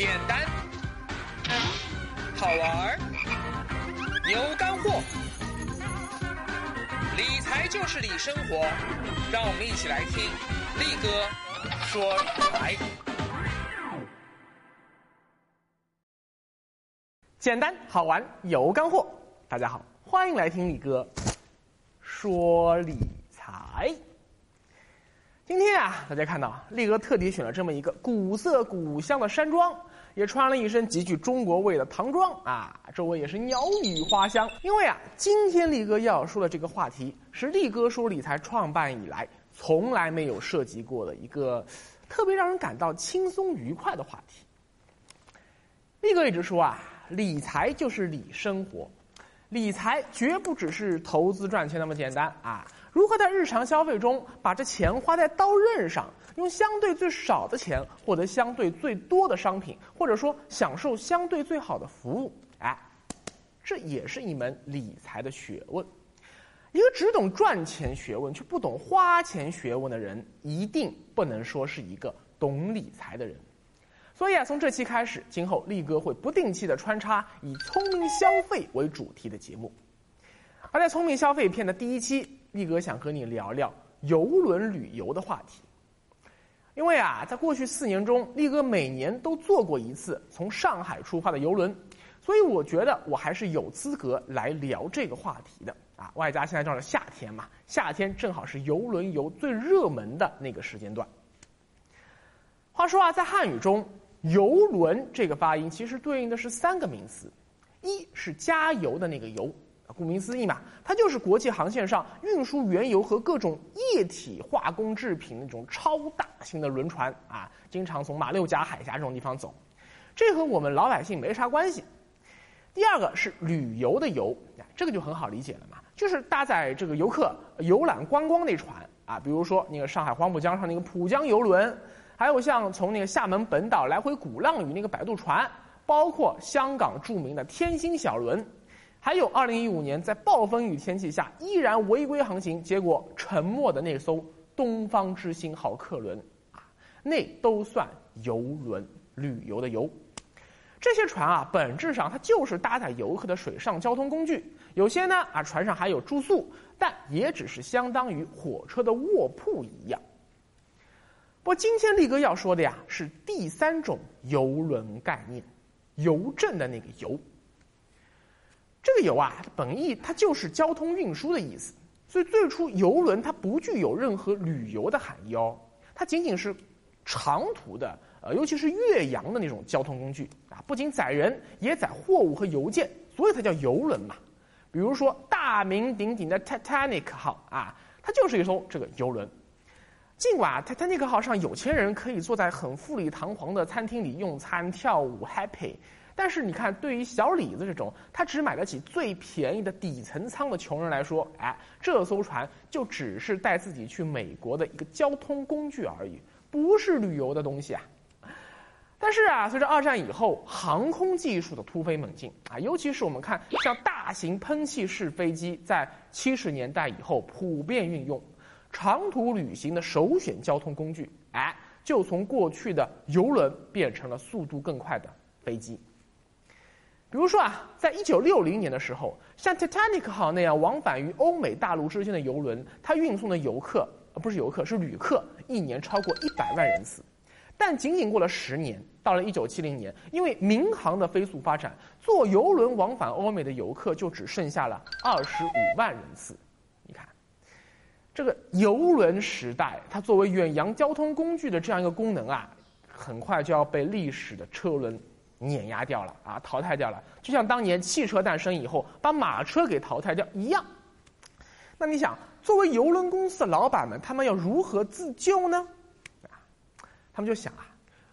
简单，好玩儿，有干货。理财就是理生活，让我们一起来听力哥说财。简单好玩有干货，大家好，欢迎来听力哥说理财。今天啊，大家看到力哥特地选了这么一个古色古香的山庄，也穿了一身极具中国味的唐装啊，周围也是鸟语花香。因为啊，今天力哥要说的这个话题是力哥说理财创办以来从来没有涉及过的一个特别让人感到轻松愉快的话题。力哥一直说啊，理财就是理生活，理财绝不只是投资赚钱那么简单啊。如何在日常消费中把这钱花在刀刃上，用相对最少的钱获得相对最多的商品，或者说享受相对最好的服务？哎，这也是一门理财的学问。一个只懂赚钱学问却不懂花钱学问的人，一定不能说是一个懂理财的人。所以啊，从这期开始，今后力哥会不定期的穿插以聪明消费为主题的节目。而在聪明消费篇的第一期。力哥想和你聊聊游轮旅游的话题，因为啊，在过去四年中，力哥每年都坐过一次从上海出发的游轮，所以我觉得我还是有资格来聊这个话题的啊。外加现在正是夏天嘛，夏天正好是游轮游最热门的那个时间段。话说啊，在汉语中，“游轮”这个发音其实对应的是三个名词，一是加油的那个“油”。顾名思义嘛，它就是国际航线上运输原油和各种液体化工制品那种超大型的轮船啊，经常从马六甲海峡这种地方走，这和我们老百姓没啥关系。第二个是旅游的游，这个就很好理解了嘛，就是搭载这个游客游览观光那船啊，比如说那个上海黄浦江上那个浦江游轮，还有像从那个厦门本岛来回鼓浪屿那个摆渡船，包括香港著名的天星小轮。还有，二零一五年在暴风雨天气下依然违规航行，结果沉没的那艘东方之星号客轮，啊，那都算游轮旅游的游。这些船啊，本质上它就是搭载游客的水上交通工具。有些呢啊，船上还有住宿，但也只是相当于火车的卧铺一样。不过今天力哥要说的呀，是第三种游轮概念，邮政的那个邮。这个“游”啊，它本意它就是交通运输的意思，所以最初游轮它不具有任何旅游的含义哦，它仅仅是长途的，呃，尤其是越洋的那种交通工具啊，不仅载人，也载货物和邮件，所以它叫游轮嘛。比如说大名鼎鼎的 Titanic 号啊，它就是一艘这个游轮。尽管 Titanic 号上有钱人可以坐在很富丽堂皇的餐厅里用餐、跳舞、happy。但是你看，对于小李子这种他只买得起最便宜的底层舱的穷人来说，哎，这艘船就只是带自己去美国的一个交通工具而已，不是旅游的东西啊。但是啊，随着二战以后航空技术的突飞猛进啊，尤其是我们看像大型喷气式飞机在七十年代以后普遍运用，长途旅行的首选交通工具，哎，就从过去的游轮变成了速度更快的飞机。比如说啊，在一九六零年的时候，像 Titanic 号那样往返于欧美大陆之间的游轮，它运送的游客，呃，不是游客，是旅客，一年超过一百万人次。但仅仅过了十年，到了一九七零年，因为民航的飞速发展，坐游轮往返欧美的游客就只剩下了二十五万人次。你看，这个游轮时代，它作为远洋交通工具的这样一个功能啊，很快就要被历史的车轮。碾压掉了啊，淘汰掉了，就像当年汽车诞生以后把马车给淘汰掉一样。那你想，作为邮轮公司的老板们，他们要如何自救呢？啊，他们就想啊，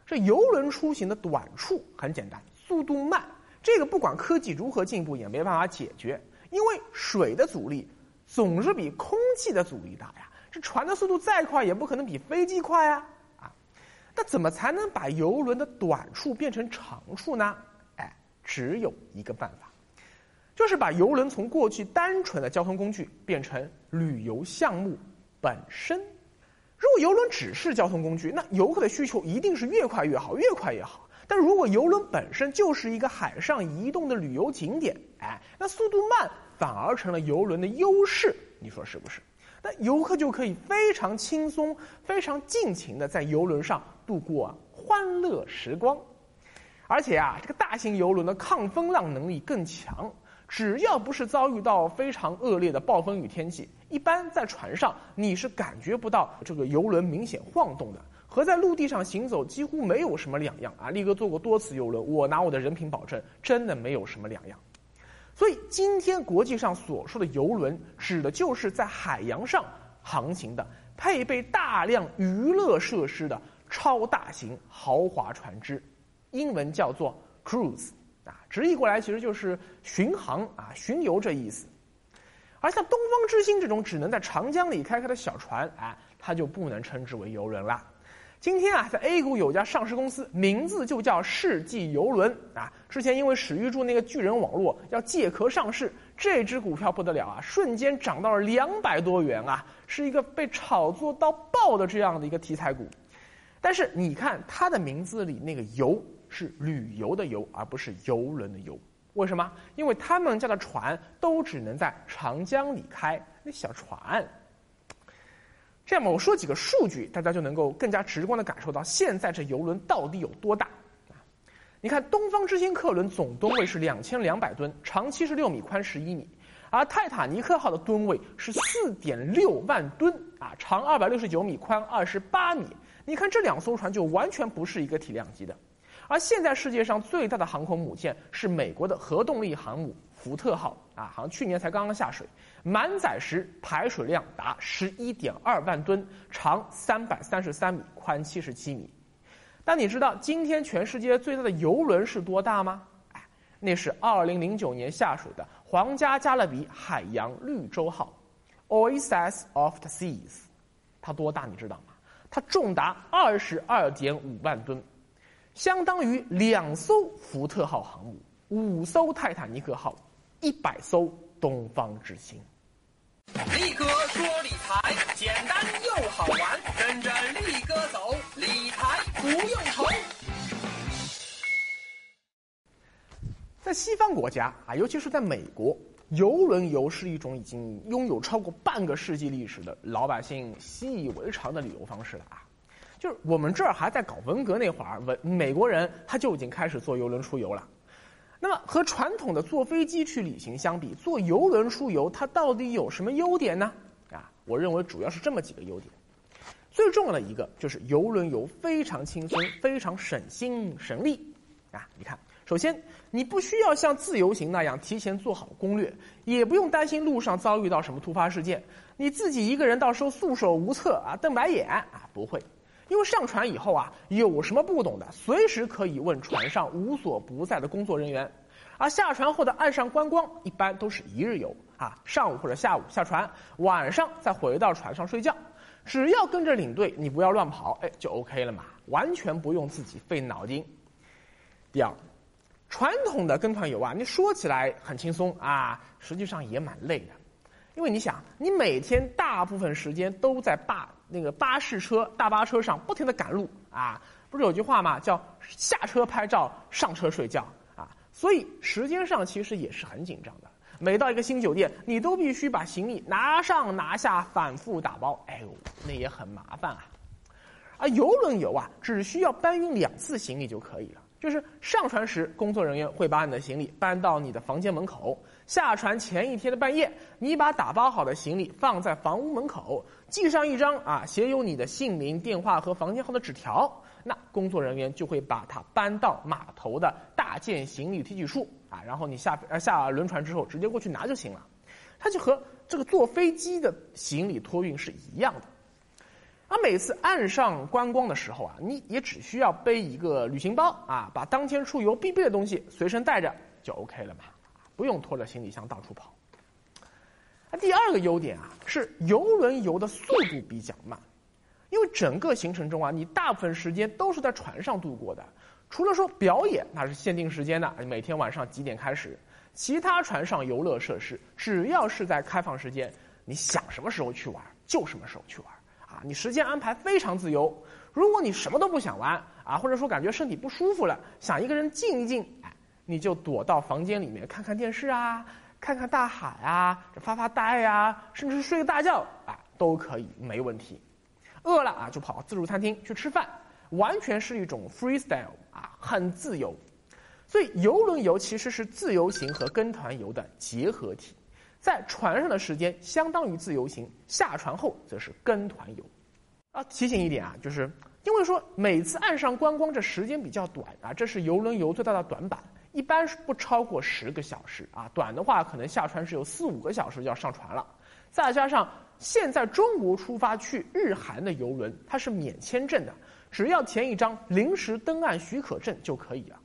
这游轮出行的短处很简单，速度慢，这个不管科技如何进步也没办法解决，因为水的阻力总是比空气的阻力大呀。这船的速度再快，也不可能比飞机快啊。那怎么才能把游轮的短处变成长处呢？哎，只有一个办法，就是把游轮从过去单纯的交通工具变成旅游项目本身。如果游轮只是交通工具，那游客的需求一定是越快越好，越快越好。但如果游轮本身就是一个海上移动的旅游景点，哎，那速度慢反而成了游轮的优势，你说是不是？那游客就可以非常轻松、非常尽情的在游轮上度过欢乐时光。而且啊，这个大型游轮的抗风浪能力更强，只要不是遭遇到非常恶劣的暴风雨天气，一般在船上你是感觉不到这个游轮明显晃动的，和在陆地上行走几乎没有什么两样啊！力哥坐过多次游轮，我拿我的人品保证，真的没有什么两样。所以今天国际上所说的游轮，指的就是在海洋上航行的、配备大量娱乐设施的超大型豪华船只。英文叫做 cruise 啊，直译过来其实就是巡航啊、巡游这意思。而像东方之星这种只能在长江里开开的小船，哎，它就不能称之为游轮啦。今天啊，在 A 股有家上市公司，名字就叫世纪游轮啊。之前因为史玉柱那个巨人网络要借壳上市，这只股票不得了啊，瞬间涨到了两百多元啊，是一个被炒作到爆的这样的一个题材股。但是你看它的名字里那个游。是旅游的游，而不是游轮的游。为什么？因为他们家的船都只能在长江里开，那小船。这样吧，我说几个数据，大家就能够更加直观的感受到现在这游轮到底有多大。你看，东方之星客轮总吨位是两千两百吨，长七十六米，宽十一米；而泰坦尼克号的吨位是四点六万吨，啊，长二百六十九米，宽二十八米。你看这两艘船就完全不是一个体量级的。而现在世界上最大的航空母舰是美国的核动力航母福特号啊，好像去年才刚刚下水，满载时排水量达十一点二万吨，长三百三十三米，宽七十七米。但你知道今天全世界最大的游轮是多大吗？哎，那是二零零九年下水的皇家加勒比海洋绿洲号，Oasis of the Seas，它多大你知道吗？它重达二十二点五万吨。相当于两艘福特号航母、五艘泰坦尼克号、一百艘东方之星。力哥说理财简单又好玩，跟着力哥走，不用愁。在西方国家啊，尤其是在美国，游轮游是一种已经拥有超过半个世纪历史的老百姓习以为常的旅游方式了啊。就是我们这儿还在搞文革那会儿，文美国人他就已经开始坐游轮出游了。那么和传统的坐飞机去旅行相比，坐游轮出游它到底有什么优点呢？啊，我认为主要是这么几个优点。最重要的一个就是游轮游非常轻松，非常省心省力。啊，你看，首先你不需要像自由行那样提前做好攻略，也不用担心路上遭遇到什么突发事件，你自己一个人到时候束手无策啊，瞪白眼啊，不会。因为上船以后啊，有什么不懂的，随时可以问船上无所不在的工作人员。而下船后的岸上观光一般都是一日游啊，上午或者下午下船，晚上再回到船上睡觉。只要跟着领队，你不要乱跑，哎，就 OK 了嘛，完全不用自己费脑筋。第二，传统的跟团游啊，你说起来很轻松啊，实际上也蛮累的。因为你想，你每天大部分时间都在巴那个巴士车、大巴车上不停的赶路啊，不是有句话吗？叫下车拍照，上车睡觉啊。所以时间上其实也是很紧张的。每到一个新酒店，你都必须把行李拿上拿下，反复打包，哎呦，那也很麻烦啊。啊游轮游啊，只需要搬运两次行李就可以了。就是上船时，工作人员会把你的行李搬到你的房间门口；下船前一天的半夜，你把打包好的行李放在房屋门口，记上一张啊写有你的姓名、电话和房间号的纸条。那工作人员就会把它搬到码头的大件行李提取处啊，然后你下呃下轮船之后直接过去拿就行了。它就和这个坐飞机的行李托运是一样的。而每次岸上观光的时候啊，你也只需要背一个旅行包啊，把当天出游必备的东西随身带着就 OK 了嘛，不用拖着行李箱到处跑。那第二个优点啊，是游轮游的速度比较慢，因为整个行程中啊，你大部分时间都是在船上度过的，除了说表演那是限定时间的，每天晚上几点开始，其他船上游乐设施只要是在开放时间，你想什么时候去玩就什么时候去玩。啊，你时间安排非常自由。如果你什么都不想玩啊，或者说感觉身体不舒服了，想一个人静一静，你就躲到房间里面看看电视啊，看看大海啊，发发呆呀，甚至是睡个大觉啊，都可以，没问题。饿了啊，就跑自助餐厅去吃饭，完全是一种 freestyle 啊，很自由。所以游轮游其实是自由行和跟团游的结合体，在船上的时间相当于自由行，下船后则是跟团游。啊，提醒一点啊，就是因为说每次岸上观光这时间比较短啊，这是游轮游最大的短板，一般是不超过十个小时啊，短的话可能下船是有四五个小时就要上船了。再加上现在中国出发去日韩的游轮，它是免签证的，只要填一张临时登岸许可证就可以了。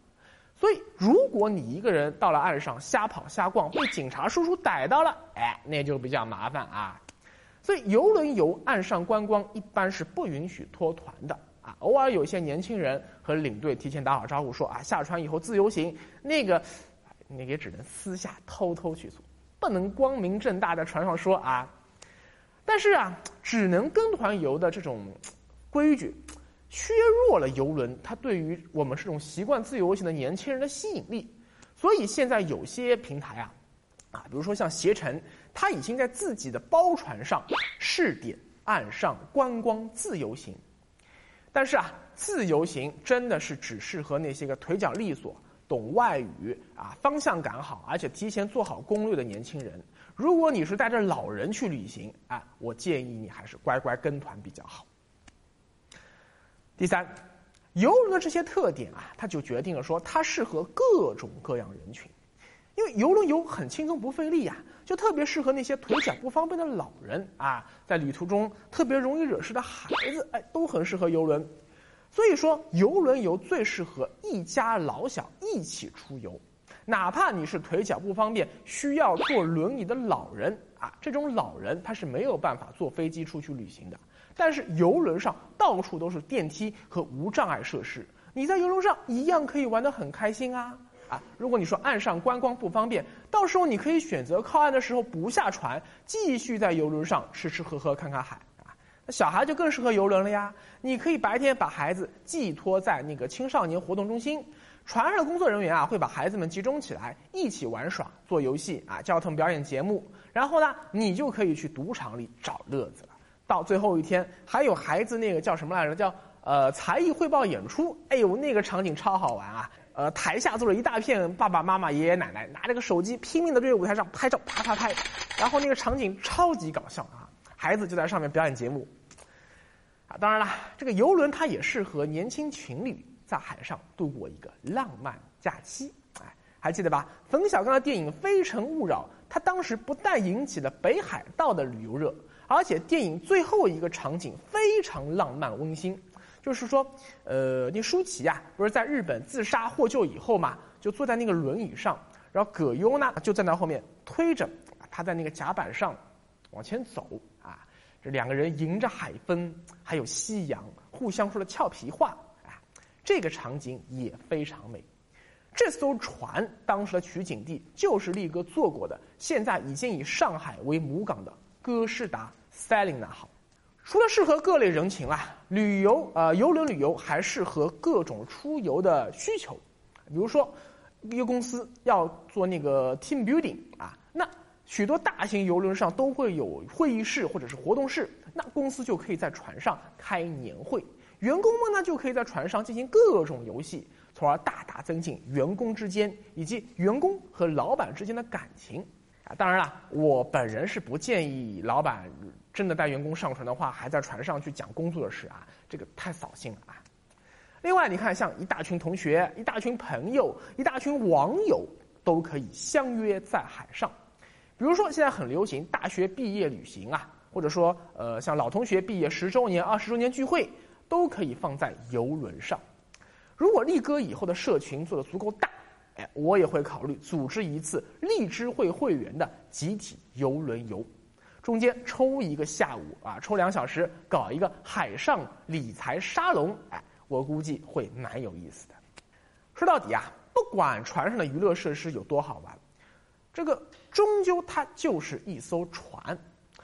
所以，如果你一个人到了岸上瞎跑瞎逛，被警察叔叔逮到了，哎，那就比较麻烦啊。所以，游轮游岸上观光一般是不允许脱团的啊。偶尔有些年轻人和领队提前打好招呼说啊，下船以后自由行，那个，你也只能私下偷偷去做，不能光明正大的船上说啊。但是啊，只能跟团游的这种规矩。削弱了游轮它对于我们这种习惯自由行的年轻人的吸引力，所以现在有些平台啊，啊，比如说像携程，它已经在自己的包船上试点岸上观光自由行。但是啊，自由行真的是只适合那些个腿脚利索、懂外语啊、方向感好，而且提前做好攻略的年轻人。如果你是带着老人去旅行，啊，我建议你还是乖乖跟团比较好。第三，游轮的这些特点啊，它就决定了说它适合各种各样人群，因为游轮游很轻松不费力呀，就特别适合那些腿脚不方便的老人啊，在旅途中特别容易惹事的孩子，哎，都很适合游轮。所以说，游轮游最适合一家老小一起出游，哪怕你是腿脚不方便需要坐轮椅的老人啊，这种老人他是没有办法坐飞机出去旅行的。但是游轮上到处都是电梯和无障碍设施，你在游轮上一样可以玩得很开心啊！啊，如果你说岸上观光不方便，到时候你可以选择靠岸的时候不下船，继续在游轮上吃吃喝喝看看海啊。那小孩就更适合游轮了呀！你可以白天把孩子寄托在那个青少年活动中心，船上的工作人员啊会把孩子们集中起来一起玩耍、做游戏啊，教他们表演节目，然后呢，你就可以去赌场里找乐子了。到最后一天，还有孩子那个叫什么来着？叫呃才艺汇报演出。哎呦，那个场景超好玩啊！呃，台下坐了一大片爸爸妈妈、爷爷奶奶，拿着个手机拼命的对着舞台上拍照，啪啪拍。然后那个场景超级搞笑啊！孩子就在上面表演节目。啊，当然了，这个游轮它也适合年轻情侣在海上度过一个浪漫假期。哎，还记得吧？冯小刚的电影《非诚勿扰》，他当时不但引起了北海道的旅游热。而且电影最后一个场景非常浪漫温馨，就是说，呃，那舒淇呀，不是在日本自杀获救以后嘛，就坐在那个轮椅上，然后葛优呢就站在后面推着，他在那个甲板上往前走啊，这两个人迎着海风还有夕阳，互相说了俏皮话，啊，这个场景也非常美。这艘船当时的取景地就是力哥坐过的，现在已经以上海为母港的歌诗达。塞琳娜号，除了适合各类人群啊，旅游呃游轮旅游还适合各种出游的需求，比如说一个公司要做那个 team building 啊，那许多大型游轮上都会有会议室或者是活动室，那公司就可以在船上开年会，员工们呢就可以在船上进行各种游戏，从而大大增进员工之间以及员工和老板之间的感情。啊，当然了，我本人是不建议老板真的带员工上船的话，还在船上去讲工作的事啊，这个太扫兴了啊。另外，你看，像一大群同学、一大群朋友、一大群网友都可以相约在海上，比如说现在很流行大学毕业旅行啊，或者说呃像老同学毕业十周年、二十周年聚会，都可以放在游轮上。如果力哥以后的社群做的足够大。哎，我也会考虑组织一次荔枝会会员的集体游轮游，中间抽一个下午啊，抽两小时搞一个海上理财沙龙，哎，我估计会蛮有意思的。说到底啊，不管船上的娱乐设施有多好玩，这个终究它就是一艘船，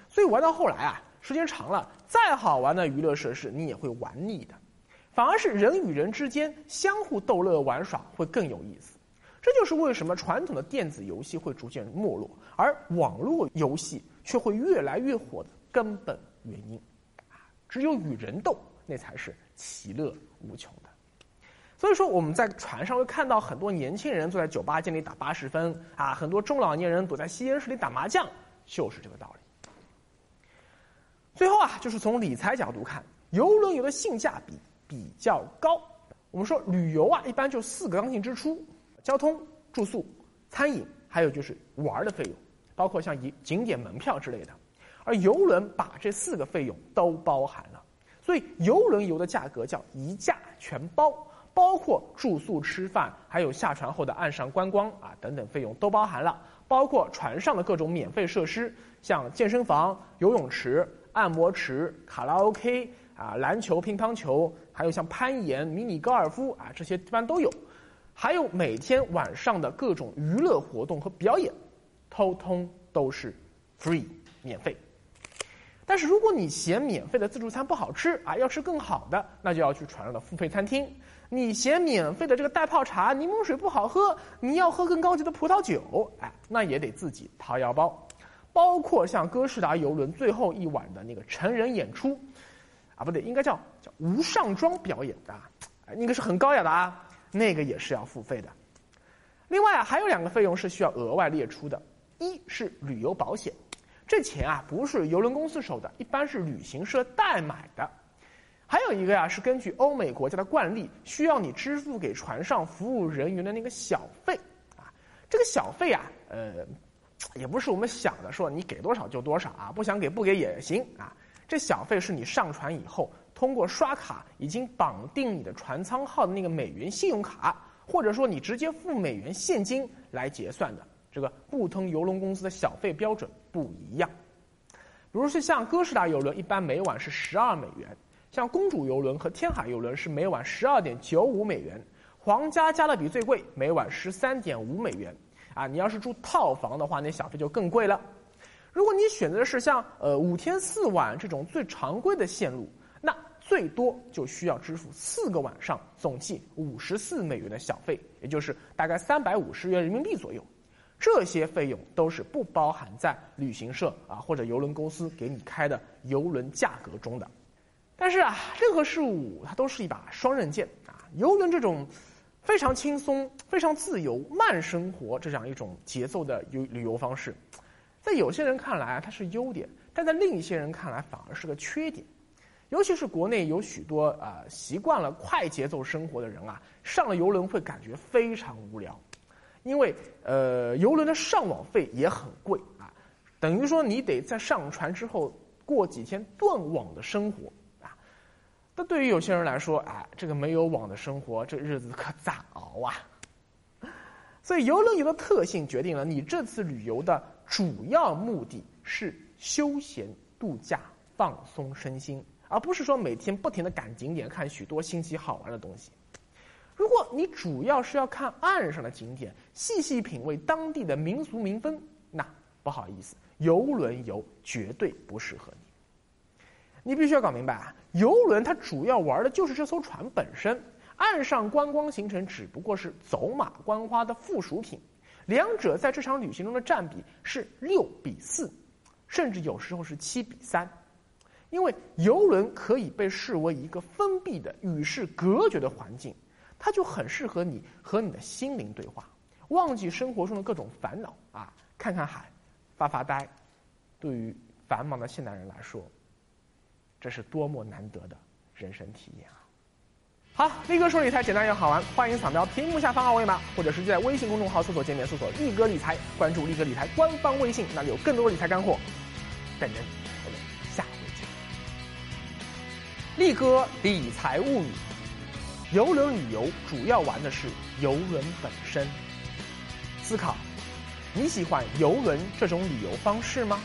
所以玩到后来啊，时间长了，再好玩的娱乐设施你也会玩腻的。反而是人与人之间相互逗乐玩耍会更有意思。这就是为什么传统的电子游戏会逐渐没落，而网络游戏却会越来越火的根本原因。啊，只有与人斗，那才是其乐无穷的。所以说，我们在船上会看到很多年轻人坐在酒吧间里打八十分，啊，很多中老年人躲在吸烟室里打麻将，就是这个道理。最后啊，就是从理财角度看，游轮游的性价比。比较高。我们说旅游啊，一般就四个刚性支出：交通、住宿、餐饮，还有就是玩的费用，包括像景景点门票之类的。而游轮把这四个费用都包含了，所以游轮游的价格叫一价全包，包括住宿、吃饭，还有下船后的岸上观光啊等等费用都包含了，包括船上的各种免费设施，像健身房、游泳池、按摩池、卡拉 OK。啊，篮球、乒乓球，还有像攀岩、迷你高尔夫啊，这些地方都有。还有每天晚上的各种娱乐活动和表演，通通都是 free 免费。但是如果你嫌免费的自助餐不好吃啊，要吃更好的，那就要去船上的付费餐厅。你嫌免费的这个袋泡茶、柠檬水不好喝，你要喝更高级的葡萄酒，哎，那也得自己掏腰包。包括像哥斯达游轮最后一晚的那个成人演出。啊，不对，应该叫叫无上妆表演的，应该是很高雅的啊，那个也是要付费的。另外啊，还有两个费用是需要额外列出的，一是旅游保险，这钱啊不是邮轮公司收的，一般是旅行社代买的。还有一个呀，是根据欧美国家的惯例，需要你支付给船上服务人员的那个小费啊。这个小费啊，呃，也不是我们想的说你给多少就多少啊，不想给不给也行啊。这小费是你上船以后通过刷卡已经绑定你的船舱号的那个美元信用卡，或者说你直接付美元现金来结算的。这个不同游轮公司的小费标准不一样。比如是像哥斯达游轮，一般每晚是十二美元；像公主游轮和天海游轮是每晚十二点九五美元；皇家加勒比最贵，每晚十三点五美元。啊，你要是住套房的话，那小费就更贵了。如果你选择的是像呃五天四晚这种最常规的线路，那最多就需要支付四个晚上，总计五十四美元的小费，也就是大概三百五十元人民币左右。这些费用都是不包含在旅行社啊或者邮轮公司给你开的邮轮价格中的。但是啊，任何事物它都是一把双刃剑啊。邮轮这种非常轻松、非常自由、慢生活这样一种节奏的游旅游方式。在有些人看来，它是优点；但在另一些人看来，反而是个缺点。尤其是国内有许多啊习惯了快节奏生活的人啊，上了游轮会感觉非常无聊，因为呃游轮的上网费也很贵啊，等于说你得在上船之后过几天断网的生活啊。那对于有些人来说，哎，这个没有网的生活，这日子可咋熬啊？所以游轮游的特性决定了你这次旅游的。主要目的是休闲度假、放松身心，而不是说每天不停的赶景点、看许多新奇好玩的东西。如果你主要是要看岸上的景点，细细品味当地的民俗民风，那不好意思，游轮游绝对不适合你。你必须要搞明白啊，游轮它主要玩的就是这艘船本身，岸上观光行程只不过是走马观花的附属品。两者在这场旅行中的占比是六比四，甚至有时候是七比三，因为游轮可以被视为一个封闭的、与世隔绝的环境，它就很适合你和你的心灵对话，忘记生活中的各种烦恼啊，看看海，发发呆。对于繁忙的现代人来说，这是多么难得的人生体验啊！好，力哥说理财简单又好玩，欢迎扫描屏幕下方二维码，或者是在微信公众号搜索界面搜索“力哥理财”，关注力哥理财官方微信，那里有更多理财干货等着你。我们下回见。力哥理财物语，游轮旅游主要玩的是游轮本身。思考，你喜欢游轮这种旅游方式吗？